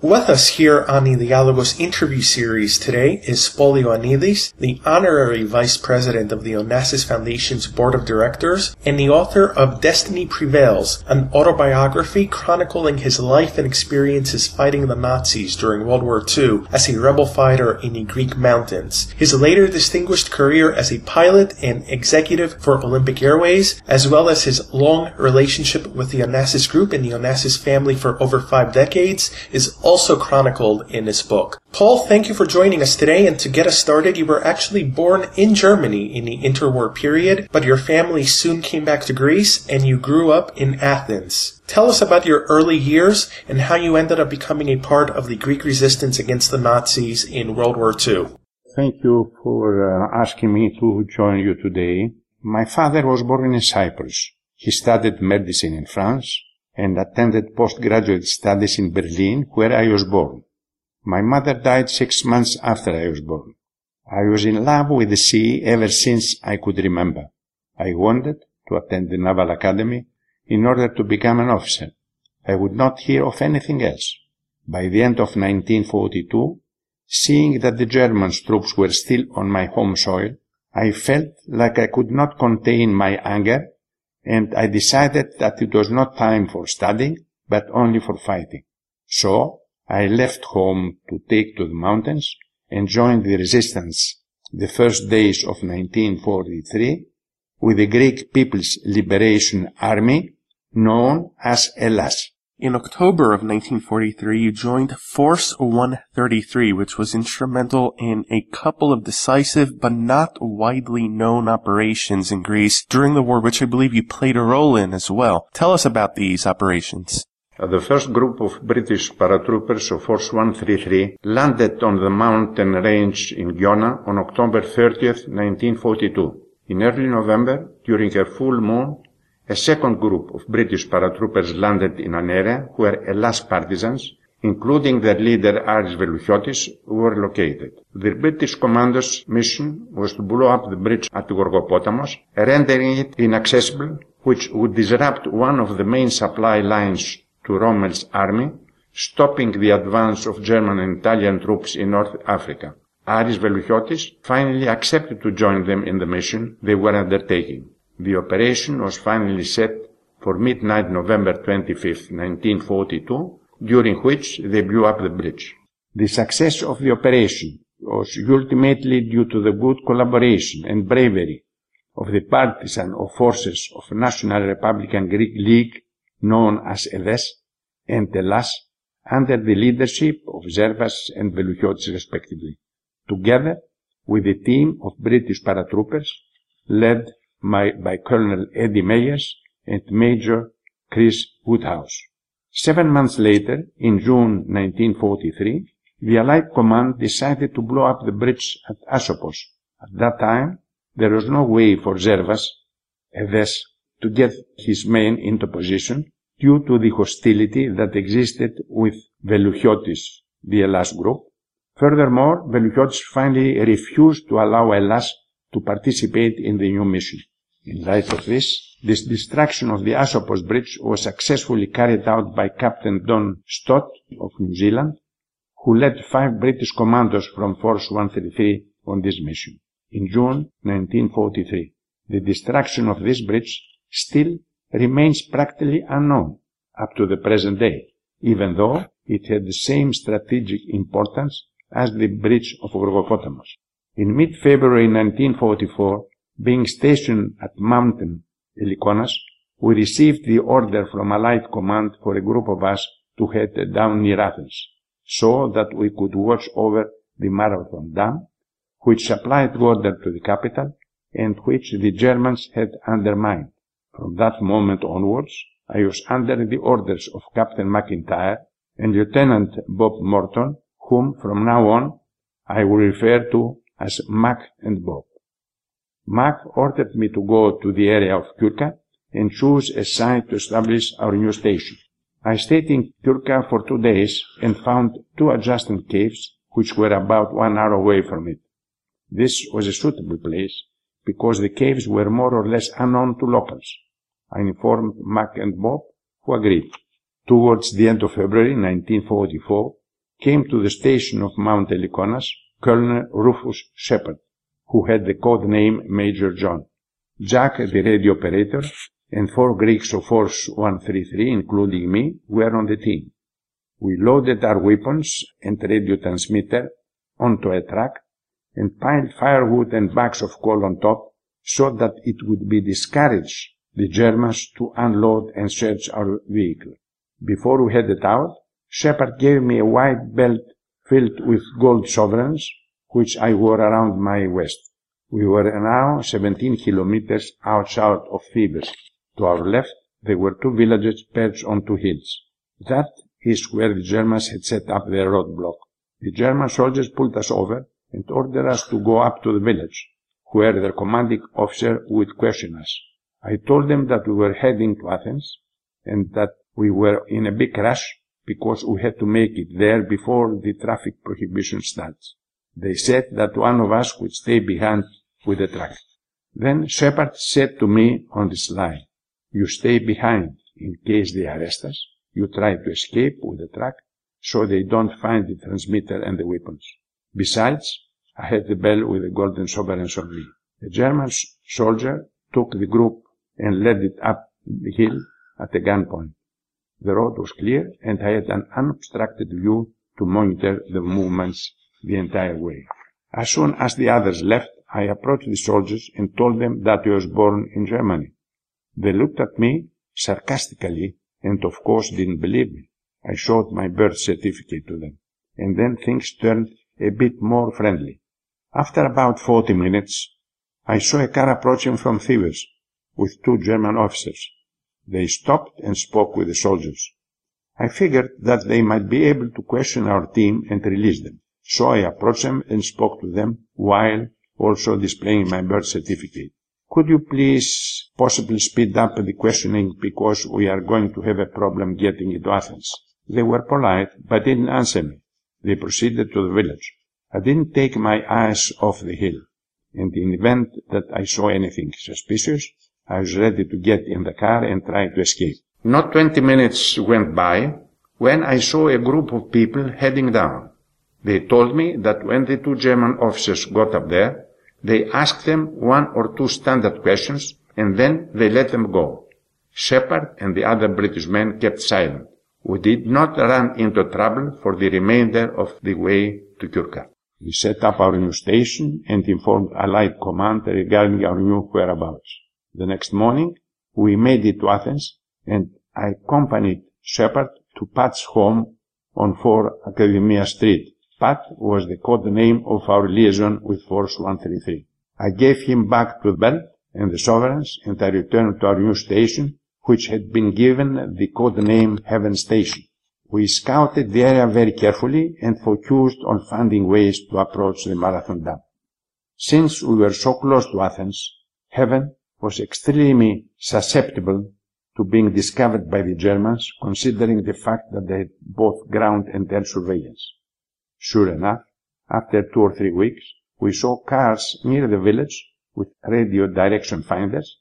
With us here on the Dialogos interview series today is Paul Ioannidis, the honorary vice president of the Onassis Foundation's board of directors and the author of Destiny Prevails, an autobiography chronicling his life and experiences fighting the Nazis during World War II as a rebel fighter in the Greek mountains. His later distinguished career as a pilot and executive for Olympic Airways, as well as his long relationship with the Onassis group and the Onassis family for over five decades, is also chronicled in this book. Paul, thank you for joining us today. And to get us started, you were actually born in Germany in the interwar period, but your family soon came back to Greece and you grew up in Athens. Tell us about your early years and how you ended up becoming a part of the Greek resistance against the Nazis in World War II. Thank you for uh, asking me to join you today. My father was born in Cyprus. He studied medicine in France and attended postgraduate studies in Berlin, where I was born. My mother died six months after I was born. I was in love with the sea ever since I could remember. I wanted to attend the Naval Academy in order to become an officer. I would not hear of anything else. By the end of 1942, seeing that the German troops were still on my home soil, I felt like I could not contain my anger and I decided that it was not time for studying, but only for fighting. So I left home to take to the mountains and joined the resistance the first days of 1943 with the Greek People's Liberation Army known as ELAS. In October of 1943, you joined Force 133, which was instrumental in a couple of decisive but not widely known operations in Greece during the war, which I believe you played a role in as well. Tell us about these operations. Uh, the first group of British paratroopers of Force 133 landed on the mountain range in Giona on October 30th, 1942. In early November, during a full moon, a second group of British paratroopers landed in an area where ELAS partisans, including their leader Aris Velouchiotis, were located. The British commando's mission was to blow up the bridge at Gorgopotamos, rendering it inaccessible, which would disrupt one of the main supply lines to Rommel's army, stopping the advance of German and Italian troops in North Africa. Aris Velouchiotis finally accepted to join them in the mission they were undertaking. The operation was finally set for midnight November 25, 1942, during which they blew up the bridge. The success of the operation was ultimately due to the good collaboration and bravery of the partisan of forces of National Republican Greek League, known as EDES, and ELAS, under the leadership of Zervas and Velouchiotis respectively, together with a team of British paratroopers led by, by Colonel Eddie Myers and Major Chris Woodhouse. Seven months later, in June 1943, the Allied command decided to blow up the bridge at Asopos. At that time, there was no way for Zervas, EDES, to get his men into position due to the hostility that existed with Velouchiotis, the ELAS group. Furthermore, Velouchiotis finally refused to allow ELAS to participate in the new mission. In light of this, this destruction of the Asopos Bridge was successfully carried out by Captain Don Stott of New Zealand, who led five British commandos from Force 133 on this mission. In June 1943, the destruction of this bridge still remains practically unknown up to the present day, even though it had the same strategic importance as the bridge of Gorgopotamos. In mid-February 1944, being stationed at Mountain Elikonas, we received the order from Allied Command for a group of us to head down near Athens, so that we could watch over the Marathon Dam, which supplied water to the capital and which the Germans had undermined. From that moment onwards, I was under the orders of Captain McIntyre and Lieutenant Bob Morton, whom from now on I will refer to as Mac and Bob. Mac ordered me to go to the area of Kyrka and choose a site to establish our new station. I stayed in Kyrka for two days and found two adjacent caves which were about one hour away from it. This was a suitable place because the caves were more or less unknown to locals. I informed Mac and Bob, who agreed. Towards the end of February 1944, came to the station of Mount Heliconas Colonel Rufus Shepard, who had the code name Major John. Jack, the radio operator, and four Greeks of Force 133, including me, were on the team. We loaded our weapons and radio transmitter onto a truck and piled firewood and bags of coal on top so that it would be discouraged the Germans to unload and search our vehicle. Before we headed out, Shepard gave me a white belt filled with gold sovereigns, which I wore around my waist. We were now 17 kilometers outside of Thebes. To our left, there were two villages perched on two hills. That is where the Germans had set up their roadblock. The German soldiers pulled us over and ordered us to go up to the village, where their commanding officer would question us. I told them that we were heading to Athens and that we were in a big rush because we had to make it there before the traffic prohibition starts. They said that one of us would stay behind with the truck. Then Shepard said to me on the sly, you stay behind in case they arrest us. You try to escape with the truck so they don't find the transmitter and the weapons. Besides, I had the bell with the golden sovereigns on me. The German soldier took the group and led it up the hill at a gunpoint. The road was clear and I had an unobstructed view to monitor the movements the entire way. As soon as the others left, I approached the soldiers and told them that I was born in Germany. They looked at me sarcastically and of course didn't believe me. I showed my birth certificate to them. And then things turned a bit more friendly. After about 40 minutes, I saw a car approaching from Thebes with two German officers. They stopped and spoke with the soldiers. I figured that they might be able to question our team and release them. So I approached them and spoke to them while also displaying my birth certificate. Could you please possibly speed up the questioning because we are going to have a problem getting into Athens? They were polite, but didn't answer me. They proceeded to the village. I didn't take my eyes off the hill, and in the event that I saw anything suspicious, I was ready to get in the car and try to escape. Not twenty minutes went by when I saw a group of people heading down. They told me that when the two German officers got up there, they asked them one or two standard questions and then they let them go. Shepard and the other British men kept silent. We did not run into trouble for the remainder of the way to Kirka. We set up our new station and informed Allied Command regarding our new whereabouts. The next morning, we made it to Athens and I accompanied Shepard to Pat's home on 4 Academia Street. Pat was the code name of our liaison with Force 133. I gave him back the belt and the sovereigns and I returned to our new station which had been given the code name Heaven Station. We scouted the area very carefully and focused on finding ways to approach the Marathon Dam. Since we were so close to Athens, Heaven was extremely susceptible to being discovered by the Germans, considering the fact that they had both ground and air surveillance. Sure enough, after two or three weeks, we saw cars near the village with radio direction finders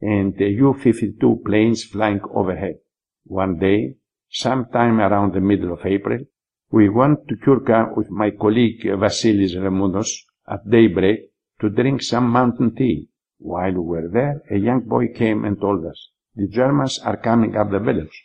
and the Ju-52 planes flying overhead. One day, sometime around the middle of April, we went to Kirka with my colleague Vasilis Remoudos at daybreak to drink some mountain tea. While we were there, a young boy came and told us, the Germans are coming up the village.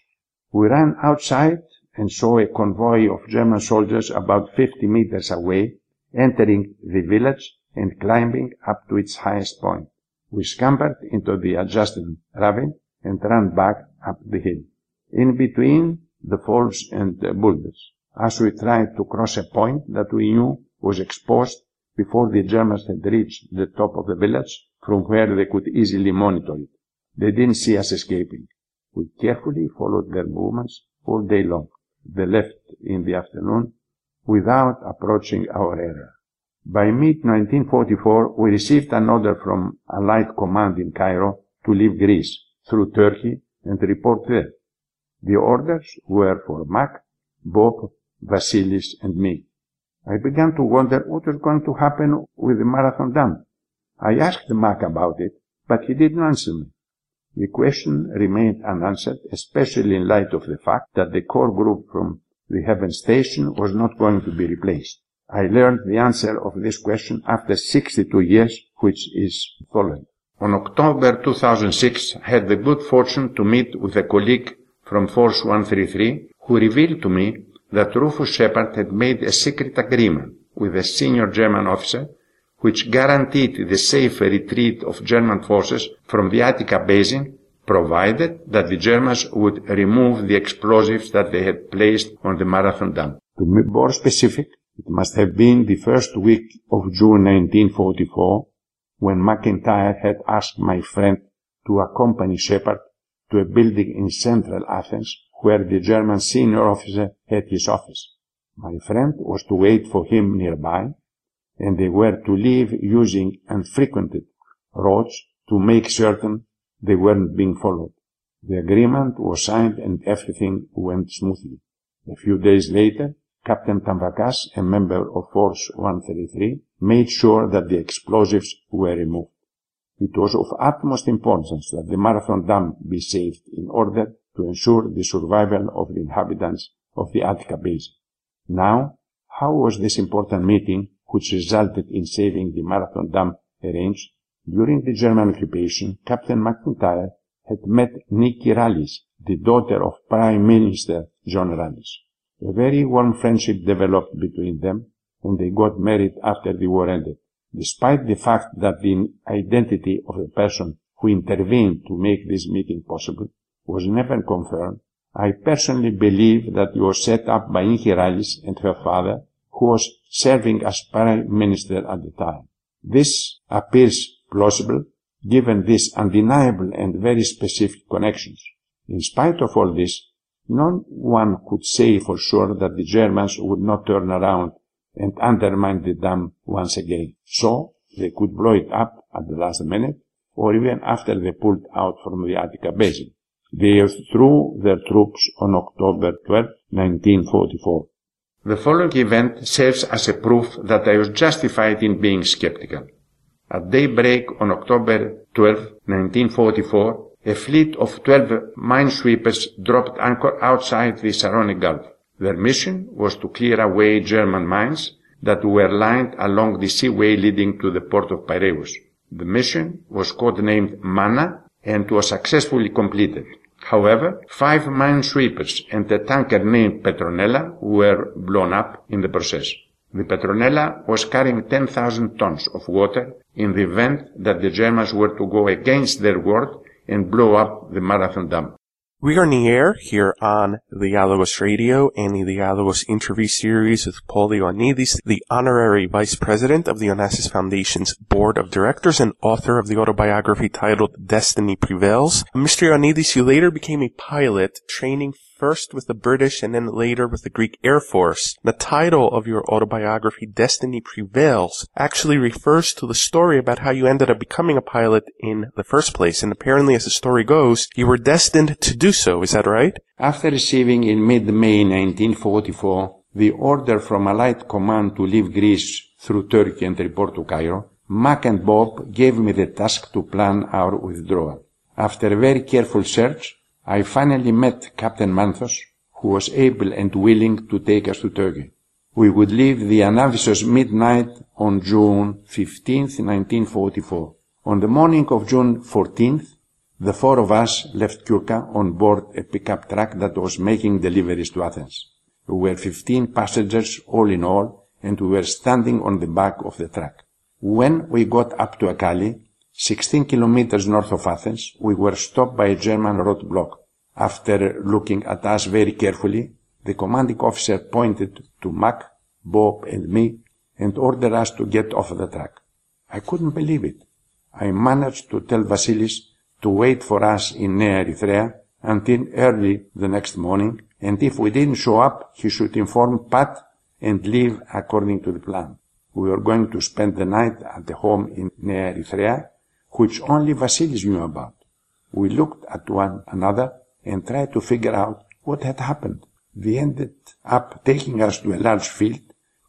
We ran outside and saw a convoy of German soldiers about 50 meters away, entering the village and climbing up to its highest point. We scampered into the adjacent ravine and ran back up the hill. In between the falls and the boulders, as we tried to cross a point that we knew was exposed before the Germans had reached the top of the village from where they could easily monitor it. They didn't see us escaping. We carefully followed their movements all day long. They left in the afternoon without approaching our area. By mid-1944, we received an order from Allied Command in Cairo to leave Greece through Turkey and report there. The orders were for Mac, Bob, Vasilis, and me. I began to wonder what was going to happen with the Marathon Dam. I asked Mac about it, but he didn't answer me. The question remained unanswered, especially in light of the fact that the core group from The heaven station was not going to be replaced. I learned the answer of this question after 62 years, which is following. On October 2006, I had the good fortune to meet with a colleague from Force 133 who revealed to me that Rufus Shepard had made a secret agreement with a senior German officer which guaranteed the safe retreat of German forces from the Attica basin provided that the Germans would remove the explosives that they had placed on the Marathon Dam. To be more specific, it must have been the first week of June 1944 when McIntyre had asked my friend to accompany Shepard to a building in central Athens where the German senior officer had his office. My friend was to wait for him nearby and they were to leave using unfrequented roads to make certain they weren't being followed. The agreement was signed and everything went smoothly. A few days later, Captain Tamvakas, a member of Force 133, made sure that the explosives were removed. It was of utmost importance that the Marathon Dam be saved in order to ensure the survival of the inhabitants of the Attica Basin. Now, how was this important meeting which resulted in saving the Marathon Dam arranged, during the German occupation, Captain McIntyre had met Nikki Rallis, the daughter of Prime Minister John Rallis. A very warm friendship developed between them, and they got married after the war ended. Despite the fact that the identity of the person who intervened to make this meeting possible was never confirmed, I personally believe that it was set up by Nikki Rallis and her father who was serving as prime minister at the time. This appears plausible given these undeniable and very specific connections. In spite of all this, no one could say for sure that the Germans would not turn around and undermine the dam once again. So they could blow it up at the last minute or even after they pulled out from the Attica basin. They threw their troops on October 12, 1944. The following event serves as a proof that I was justified in being skeptical. At daybreak on October 12, 1944, a fleet of 12 minesweepers dropped anchor outside the Saronic Gulf. Their mission was to clear away German mines that were lined along the seaway leading to the port of Piraeus. The mission was codenamed Manna and was successfully completed. However, five minesweepers and a tanker named Petronella were blown up in the process. The Petronella was carrying 10,000 tons of water in the event that the Germans were to go against their word and blow up the Marathon Dam. We are in the air here on the Dialogos Radio and the Dialogos interview series with Paul Ioannidis, the honorary vice president of the Onassis Foundation's board of directors and author of the autobiography titled Destiny Prevails. Mr. Ioannidis, you later became a pilot, training first with the British and then later with the Greek Air Force. The title of your autobiography, Destiny Prevails, actually refers to the story about how you ended up becoming a pilot in the first place. And apparently, as the story goes, you were destined to do so. Is that right? After receiving in mid-May 1944 the order from Allied Command to leave Greece through Turkey and report to Cairo, Mac and Bob gave me the task to plan our withdrawal. After a very careful search, I finally met Captain Manthos, who was able and willing to take us to Turkey. We would leave the Anavissos midnight on June 15, 1944. On the morning of June 14th, the four of us left Kyrka on board a pickup truck that was making deliveries to Athens. We were 15 passengers all in all, and we were standing on the back of the truck. When we got up to Ekali, 16 kilometers north of Athens, we were stopped by a German roadblock. After looking at us very carefully, the commanding officer pointed to Mac, Bob, and me and ordered us to get off the truck. I couldn't believe it. I managed to tell Vasilis to wait for us in Nea Erythrea until early the next morning, and if we didn't show up, he should inform Pat and leave according to the plan. We were going to spend the night at the home in Nea Erythrea which only Vasilis knew about. We looked at one another and tried to figure out what had happened. They ended up taking us to a large field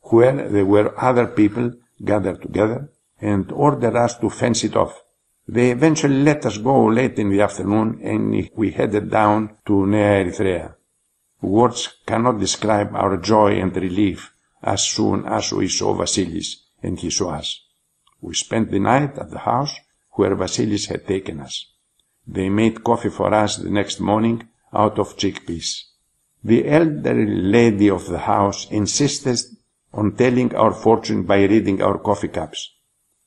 where there were other people gathered together and ordered us to fence it off. They eventually let us go late in the afternoon and we headed down to Nea Erythrea. Words cannot describe our joy and relief as soon as we saw Vasilis and he saw us. We spent the night at the house where Vasilis had taken us. They made coffee for us the next morning out of chickpeas. The elderly lady of the house insisted on telling our fortune by reading our coffee cups.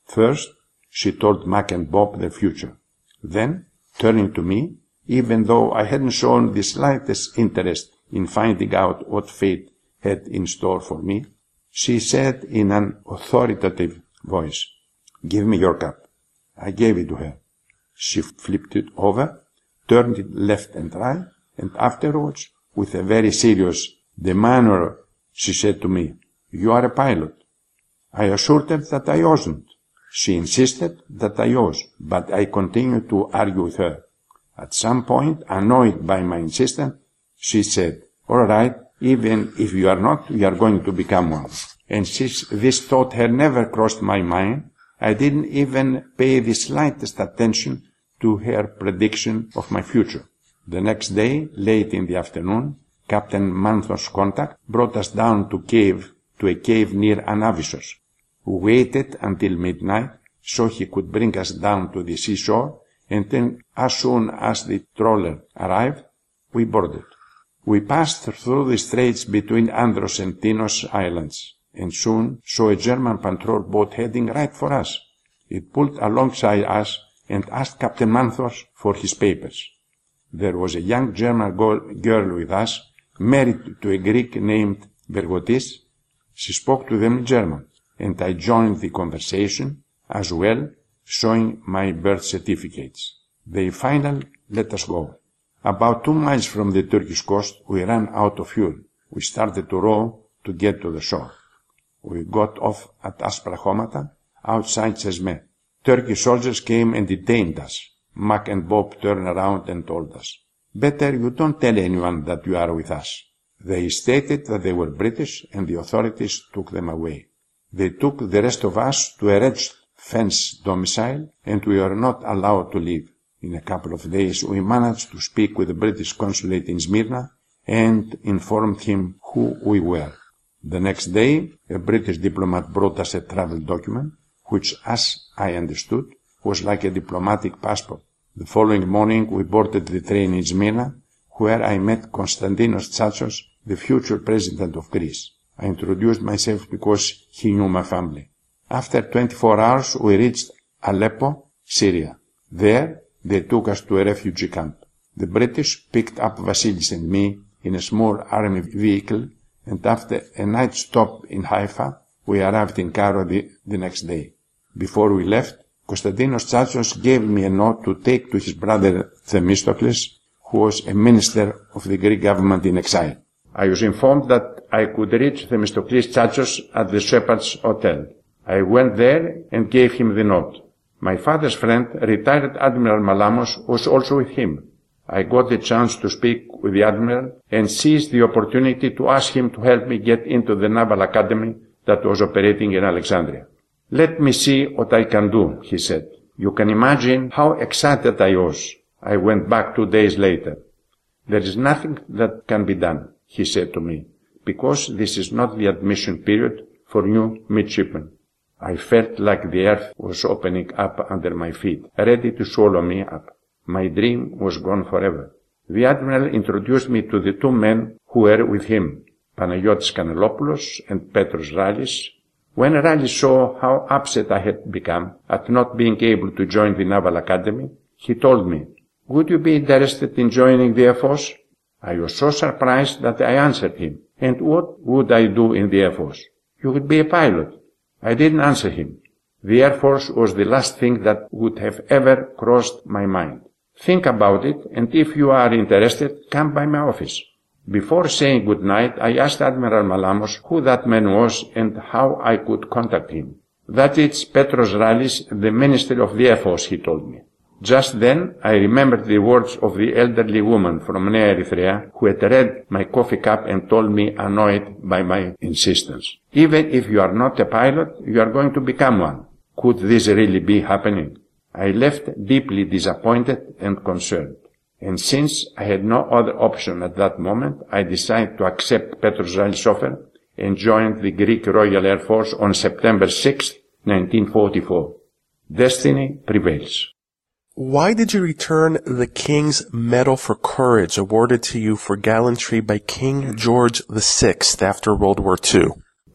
First, she told Mac and Bob their future. Then, turning to me, even though I hadn't shown the slightest interest in finding out what fate had in store for me, she said in an authoritative voice, Give me your cup. I gave it to her. She flipped it over, turned it left and right, and afterwards, with a very serious demeanor, she said to me, You are a pilot. I assured her that I wasn't. She insisted that I was, but I continued to argue with her. At some point, annoyed by my insistence, she said, All right, even if you are not, you are going to become one. And since this thought had never crossed my mind, I didn't even pay the slightest attention to her prediction of my future. The next day, late in the afternoon, Captain Manthos' contact brought us down to cave to a cave near Anavissos. We waited until midnight so he could bring us down to the seashore, and then as soon as the trawler arrived, we boarded. We passed through the straits between Andros and Tinos islands, and soon saw a German patrol boat heading right for us. It pulled alongside us and asked Captain Manthos for his papers. There was a young German girl with us, married to a Greek named Bergotis. She spoke to them in German, and I joined the conversation as well, showing my birth certificates. They finally let us go. About two miles from the Turkish coast, we ran out of fuel. We started to row to get to the shore. We got off at Asprachomata, outside Çeşme. Turkish soldiers came and detained us. Mac and Bob turned around and told us, Better you don't tell anyone that you are with us. They stated that they were British and the authorities took them away. They took the rest of us to a wretched fence domicile and we were not allowed to leave. In a couple of days, we managed to speak with the British consulate in Smyrna and informed him who we were. The next day, a British diplomat brought us a travel document, which, as I understood, was like a diplomatic passport. The following morning, we boarded the train in Smyrna, where I met Konstantinos Tsatsos, the future president of Greece. I introduced myself because he knew my family. After 24 hours, we reached Aleppo, Syria. There, they took us to a refugee camp. The British picked up Vasilis and me in a small army vehicle, and after a night stop in Haifa, we arrived in Cairo the, the next day. Before we left, Konstantinos Tsatsos gave me a note to take to his brother Themistocles, who was a minister of the Greek government in exile. I was informed that I could reach Themistocles Tsatsos at the Shepherd's Hotel. I went there and gave him the note. My father's friend, retired Admiral Malamos, was also with him. I got the chance to speak with the Admiral and seized the opportunity to ask him to help me get into the Naval Academy that was operating in Alexandria. Let me see what I can do, he said. You can imagine how excited I was. I went back two days later. There is nothing that can be done, he said to me, because this is not the admission period for new midshipmen. I felt like the earth was opening up under my feet, ready to swallow me up. My dream was gone forever. The Admiral introduced me to the two men who were with him, Panagiotis Kanellopoulos and Petros Rallis. When Rallis saw how upset I had become at not being able to join the Naval Academy, he told me, Would you be interested in joining the Air Force? I was so surprised that I answered him, And what would I do in the Air Force? You would be a pilot. I didn't answer him. The Air Force was the last thing that would have ever crossed my mind. Think about it, and if you are interested, come by my office. Before saying good night, I asked Admiral Malamos who that man was and how I could contact him. That it's Petros Rallis, the Minister of the Air Force, he told me. Just then, I remembered the words of the elderly woman from Nea Erythrea who had read my coffee cup and told me annoyed by my insistence. Even if you are not a pilot, you are going to become one. Could this really be happening? I left deeply disappointed and concerned. And since I had no other option at that moment, I decided to accept Petros Rallis' offer and joined the Greek Royal Air Force on September 6, 1944. Destiny prevails. Why did you return the King's Medal for Courage awarded to you for gallantry by King George VI after World War II?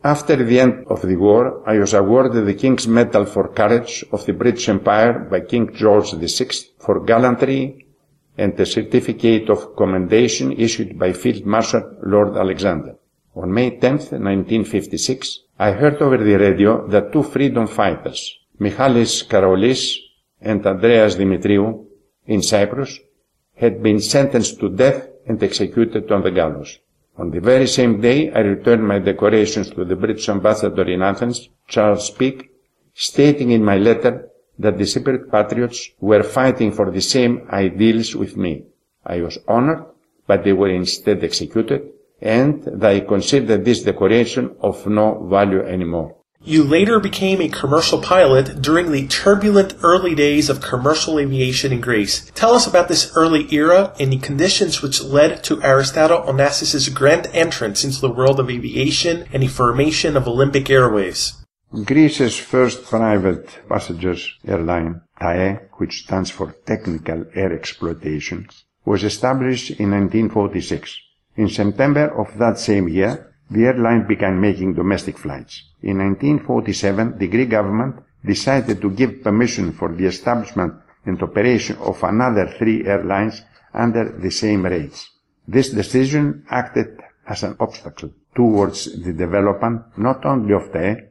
After the end of the war, I was awarded the King's Medal for Courage of the British Empire by King George VI for gallantry and a certificate of commendation issued by Field Marshal Lord Alexander. On May 10, 1956, I heard over the radio that two freedom fighters, Michalis Karaolis and Andreas Dimitriou, in Cyprus, had been sentenced to death and executed on the gallows. On the very same day, I returned my decorations to the British ambassador in Athens, Charles Peake, stating in my letter that the Cypriot patriots were fighting for the same ideals with me. I was honored, but they were instead executed, and I considered this decoration of no value anymore. You later became a commercial pilot during the turbulent early days of commercial aviation in Greece. Tell us about this early era and the conditions which led to Aristotle Onassis' grand entrance into the world of aviation and the formation of Olympic Airways. Greece's first private passengers airline, TAE, which stands for Technical Air Exploitation, was established in 1946. In September of that same year, the airline began making domestic flights. In 1947, the Greek government decided to give permission for the establishment and operation of another three airlines under the same rates. This decision acted as an obstacle towards the development not only of TAE,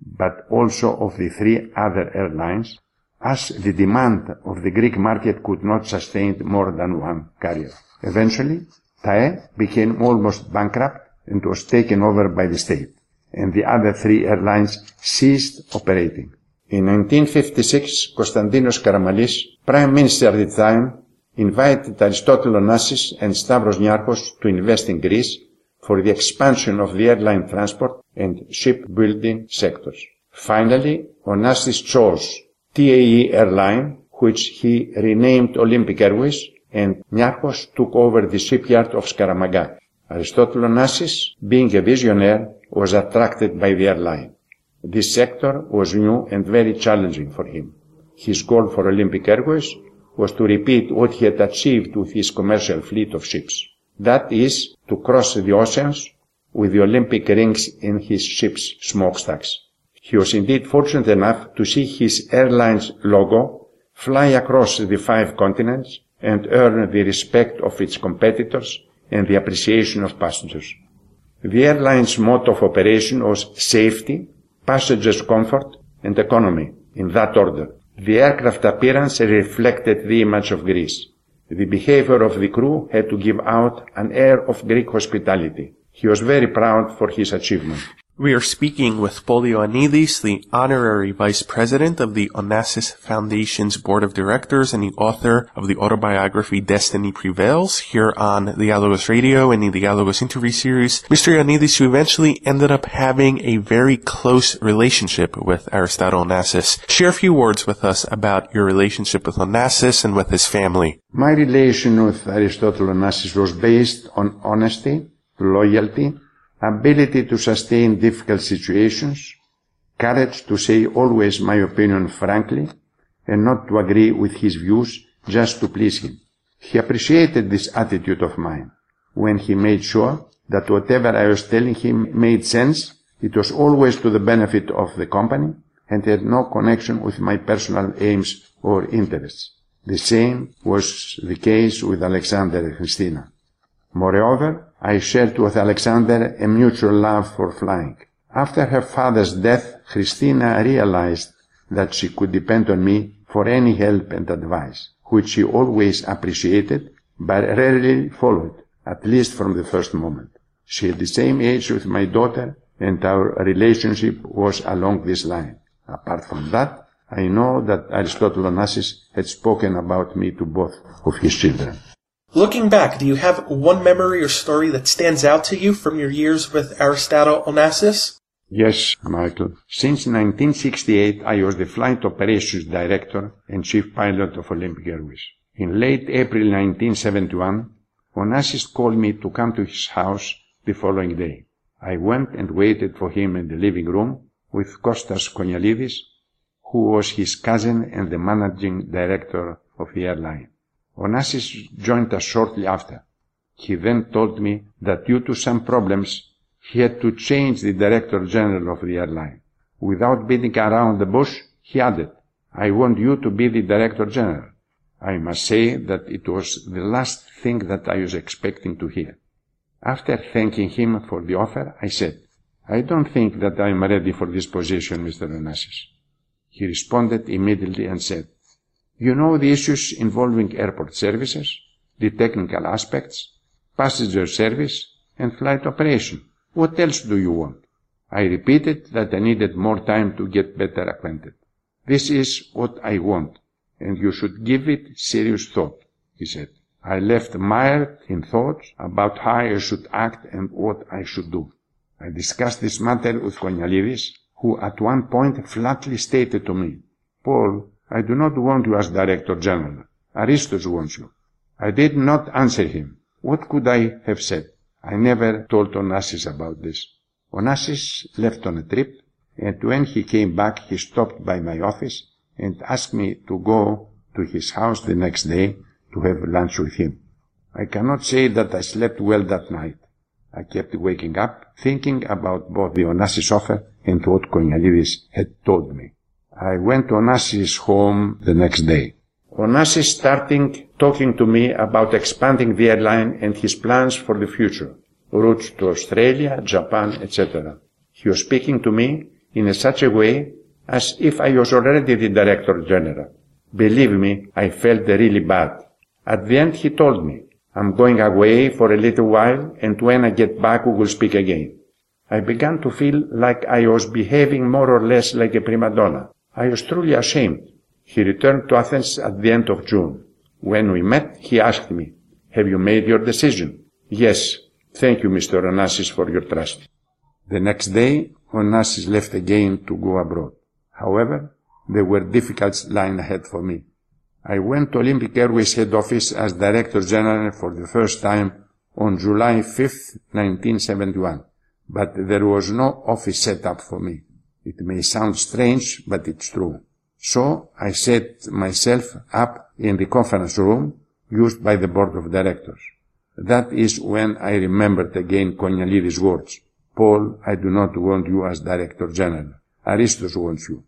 but also of the three other airlines, as the demand of the Greek market could not sustain more than one carrier. Eventually, TAE became almost bankrupt and was taken over by the state, and the other three airlines ceased operating. In 1956, Konstantinos Karamanlis, Prime Minister at the time, invited Aristotle Onassis and Stavros Niarchos to invest in Greece for the expansion of the airline transport and shipbuilding sectors. Finally, Onassis chose TAE Airline, which he renamed Olympic Airways, and Niarchos took over the shipyard of Skaramaga. Aristotle Onassis, being a visionary, was attracted by the airline. This sector was new and very challenging for him. His goal for Olympic Airways was to repeat what he had achieved with his commercial fleet of ships. That is, to cross the oceans with the Olympic rings in his ship's smokestacks. He was indeed fortunate enough to see his airline's logo fly across the five continents and earn the respect of its competitors and the appreciation of passengers. The airline's motto of operation was safety, passengers' comfort, and economy, in that order. The aircraft appearance reflected the image of Greece. The behavior of the crew had to give out an air of Greek hospitality. He was very proud for his achievement. We are speaking with Ioannidis, the honorary vice president of the Onassis Foundation's board of directors and the author of the autobiography Destiny Prevails here on the Dialogos Radio and the Dialogos interview series. Mr. Ioannidis, you eventually ended up having a very close relationship with Aristotle Onassis. Share a few words with us about your relationship with Onassis and with his family. My relation with Aristotle Onassis was based on honesty, loyalty, ability to sustain difficult situations, courage to say always my opinion frankly, and not to agree with his views just to please him. He appreciated this attitude of mine. When he made sure that whatever I was telling him made sense, it was always to the benefit of the company and had no connection with my personal aims or interests. The same was the case with Alexander and Christina. Moreover, I shared with Alexander a mutual love for flying. After her father's death, Christina realized that she could depend on me for any help and advice, which she always appreciated, but rarely followed, at least from the first moment. She had the same age with my daughter, and our relationship was along this line. Apart from that, I know that Aristotle Onassis had spoken about me to both of his children. Looking back, do you have one memory or story that stands out to you from your years with Aristotle Onassis? Yes, Michael. Since 1968, I was the Flight Operations Director and Chief Pilot of Olympic Airways. In late April 1971, Onassis called me to come to his house the following day. I went and waited for him in the living room with Kostas Konialidis, who was his cousin and the managing director of the airline. Onassis joined us shortly after. He then told me that due to some problems, he had to change the director general of the airline. Without beating around the bush, he added, I want you to be the director general. I must say that it was the last thing that I was expecting to hear. After thanking him for the offer, I said, I don't think that I am ready for this position, Mr. Onassis. He responded immediately and said, You know the issues involving airport services, the technical aspects, passenger service, and flight operation. What else do you want? I repeated that I needed more time to get better acquainted. This is what I want, and you should give it serious thought, he said. I left mired in thoughts about how I should act and what I should do. I discussed this matter with Konialidis, who at one point flatly stated to me, Paul, I do not want you as Director General. Aristos wants you. I did not answer him. What could I have said? I never told Onassis about this. Onassis left on a trip, and when he came back, he stopped by my office and asked me to go to his house the next day to have lunch with him. I cannot say that I slept well that night. I kept waking up, thinking about both the Onassis offer and what Konialidis had told me. I went to Onassis' home the next day. Onassis starting talking to me about expanding the airline and his plans for the future, routes to Australia, Japan, etc. He was speaking to me in a such a way as if I was already the Director General. Believe me, I felt really bad. At the end he told me, I'm going away for a little while and when I get back we will speak again. I began to feel like I was behaving more or less like a prima donna. I was truly ashamed. He returned to Athens at the end of June. When we met, he asked me, Have you made your decision? Yes. Thank you, Mr. Onassis, for your trust. The next day, Onassis left again to go abroad. However, there were difficulties lying ahead for me. I went to Olympic Airways head office as Director General for the first time on July 5, 1971, but there was no office set up for me. It may sound strange, but it's true. So I set myself up in the conference room used by the board of directors. That is when I remembered again Konialidis' words. Paul, I do not want you as Director General. Aristos wants you.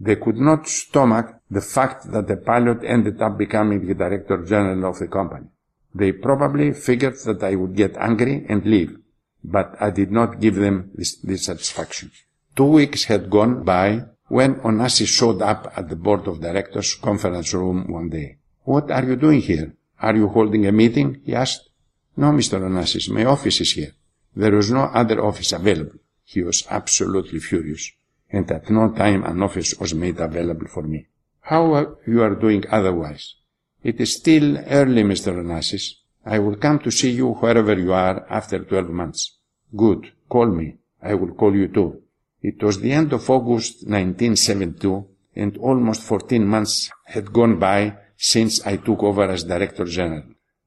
They could not stomach the fact that the pilot ended up becoming the director general of the company. They probably figured that I would get angry and leave, but I did not give them this, this satisfaction. Two weeks had gone by when Onassis showed up at the board of directors conference room one day. What are you doing here? Are you holding a meeting? he asked. No, Mr. Onassis, my office is here. There was no other office available. He was absolutely furious and at no time an office was made available for me. How are you are doing otherwise? It is still early, Mr. Onassis. I will come to see you wherever you are after twelve months. Good. Call me. I will call you too. It was the end of August 1972 and almost 14 months had gone by since I took over as Director General.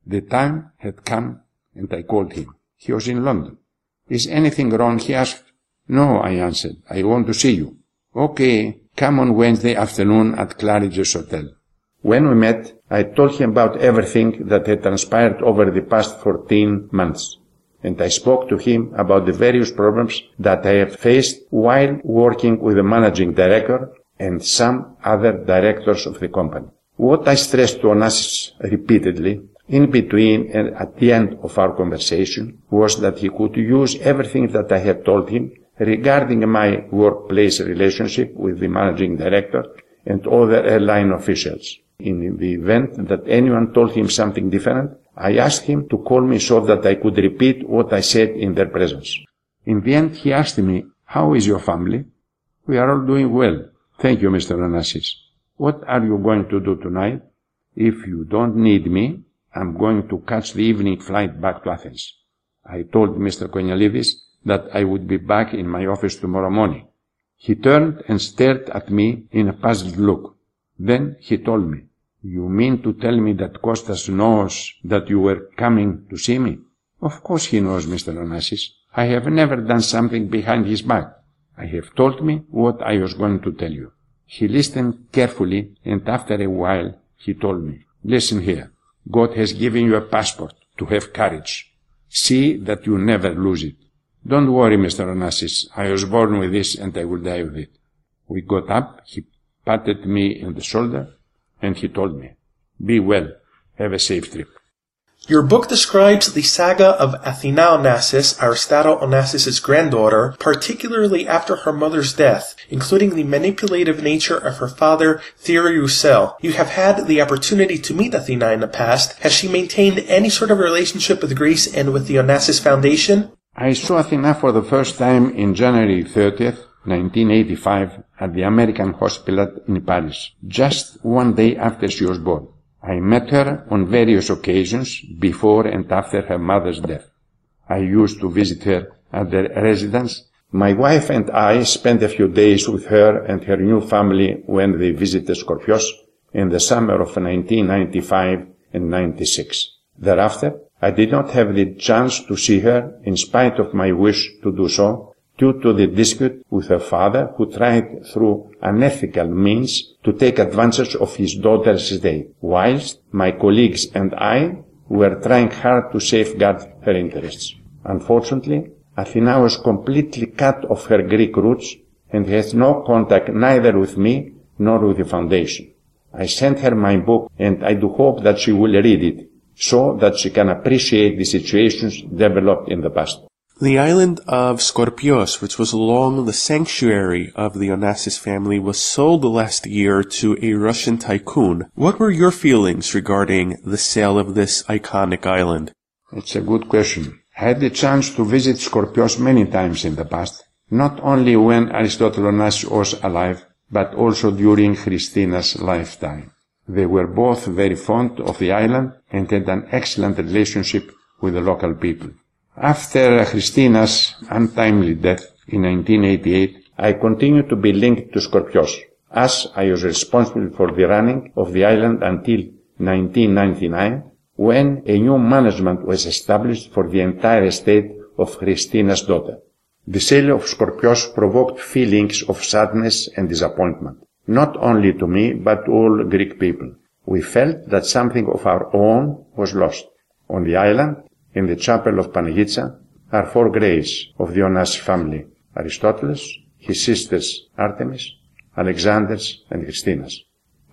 The time had come and I called him. He was in London. Is anything wrong? he asked. No, I answered. I want to see you. Okay, come on Wednesday afternoon at Claridge's Hotel. When we met, I told him about everything that had transpired over the past 14 months. And I spoke to him about the various problems that I have faced while working with the managing director and some other directors of the company. What I stressed to Onassis repeatedly in between and at the end of our conversation was that he could use everything that I had told him regarding my workplace relationship with the managing director and other airline officials. In the event that anyone told him something different, I asked him to call me so that I could repeat what I said in their presence. In the end, he asked me, How is your family? We are all doing well. Thank you, Mr. Onassis. What are you going to do tonight? If you don't need me, I'm going to catch the evening flight back to Athens. I told Mr. Konialidis that I would be back in my office tomorrow morning. He turned and stared at me in a puzzled look. Then he told me, You mean to tell me that Costas knows that you were coming to see me? Of course he knows, Mr. Onassis. I have never done something behind his back. I have told me what I was going to tell you. He listened carefully and after a while he told me, listen here. God has given you a passport to have courage. See that you never lose it. Don't worry, Mr. Onassis. I was born with this and I will die with it. We got up. He patted me on the shoulder and he told me, be well. Have a safe trip. Your book describes the saga of Athina Onassis, Aristotle Onassis' granddaughter, particularly after her mother's death, including the manipulative nature of her father, Thierry Roussel. You have had the opportunity to meet Athina in the past. Has she maintained any sort of relationship with Greece and with the Onassis Foundation? I saw Athina for the first time in January 30th, 1985, at the American Hospital in Paris, just one day after she was born. I met her on various occasions before and after her mother's death. I used to visit her at the residence. My wife and I spent a few days with her and her new family when they visited Skorpios in the summer of 1995 and 96. Thereafter, I did not have the chance to see her in spite of my wish to do so due to the dispute with her father who tried through unethical means to take advantage of his daughter's estate, whilst my colleagues and I were trying hard to safeguard her interests. Unfortunately, Athina was completely cut off her Greek roots and has no contact neither with me nor with the foundation. I sent her my book and I do hope that she will read it so that she can appreciate the situations developed in the past. The island of Skorpios, which was long the sanctuary of the Onassis family, was sold last year to a Russian tycoon. What were your feelings regarding the sale of this iconic island? It's a good question. I had the chance to visit Skorpios many times in the past, not only when Aristotle Onassis was alive, but also during Christina's lifetime. They were both very fond of the island and had an excellent relationship with the local people. After Christina's untimely death in 1988, I continued to be linked to Skorpios, as I was responsible for the running of the island until 1999, when a new management was established for the entire estate of Christina's daughter. The sale of Skorpios provoked feelings of sadness and disappointment, not only to me, but to all Greek people. We felt that something of our own was lost. On the island, in the chapel of Panagitsa are four graves of the Onassis family, Aristoteles, his sisters Artemis, Alexander's and Christina's.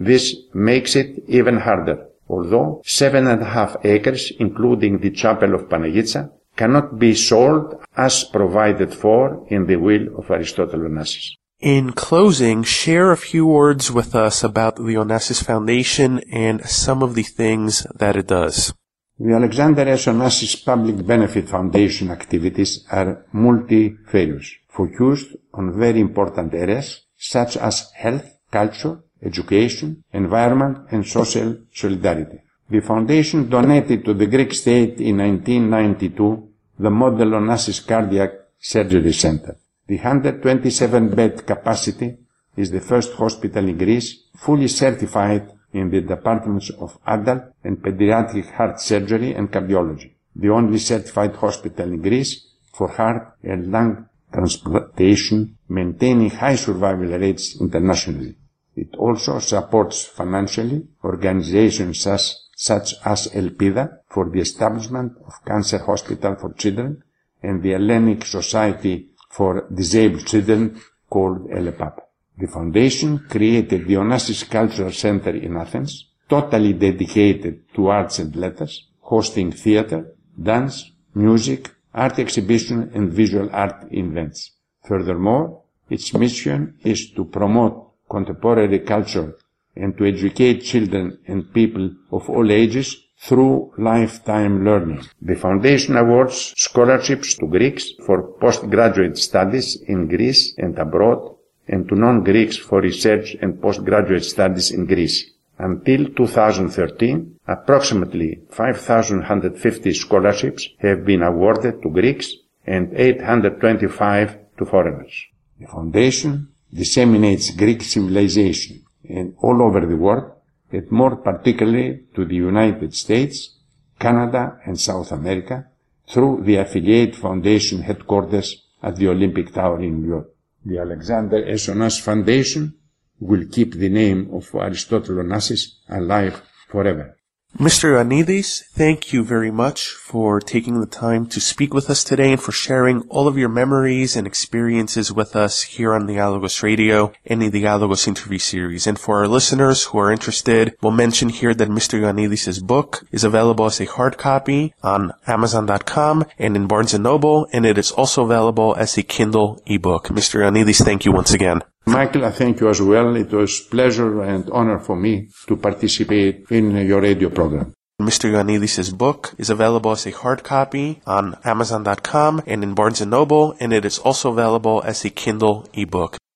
This makes it even harder, although seven and a half acres, including the chapel of Panagitsa, cannot be sold as provided for in the will of Aristotle Onassis. In closing, share a few words with us about the Onassis Foundation and some of the things that it does. The Alexander S. Onassis Public Benefit Foundation activities are multifarious, focused on very important areas such as health, culture, education, environment, and social solidarity. The foundation donated to the Greek state in 1992 the model Onassis Cardiac Surgery Center. The 127-bed capacity is the first hospital in Greece fully certified in the departments of adult and pediatric heart surgery and cardiology, the only certified hospital in Greece for heart and lung transplantation, maintaining high survival rates internationally. It also supports financially organizations such, such as ELPIDA for the establishment of Cancer Hospital for Children and the Hellenic Society for Disabled Children called ELEPAP. The foundation created the Onassis Cultural Center in Athens, totally dedicated to arts and letters, hosting theater, dance, music, art exhibition and visual art events. Furthermore, its mission is to promote contemporary culture and to educate children and people of all ages through lifetime learning. The foundation awards scholarships to Greeks for postgraduate studies in Greece and abroad and to non-Greeks for research and postgraduate studies in Greece. Until 2013, approximately 5,150 scholarships have been awarded to Greeks and 825 to foreigners. The foundation disseminates Greek civilization and all over the world and more particularly to the United States, Canada and South America through the affiliate foundation headquarters at the Olympic Tower in New York. The Alexander S. Onassis Foundation will keep the name of Aristotle Onassis alive forever. Mr. Ioannidis, thank you very much for taking the time to speak with us today and for sharing all of your memories and experiences with us here on the Dialogos Radio and the Dialogos interview series. And for our listeners who are interested, we'll mention here that Mr. Ioannidis' book is available as a hard copy on Amazon.com and in Barnes & Noble, and it is also available as a Kindle ebook. Mr. Ioannidis, thank you once again. Michael, I thank you as well. It was pleasure and honor for me to participate in your radio program. Mr. Ioannidis' book is available as a hard copy on Amazon.com and in Barnes & Noble, and it is also available as a Kindle ebook.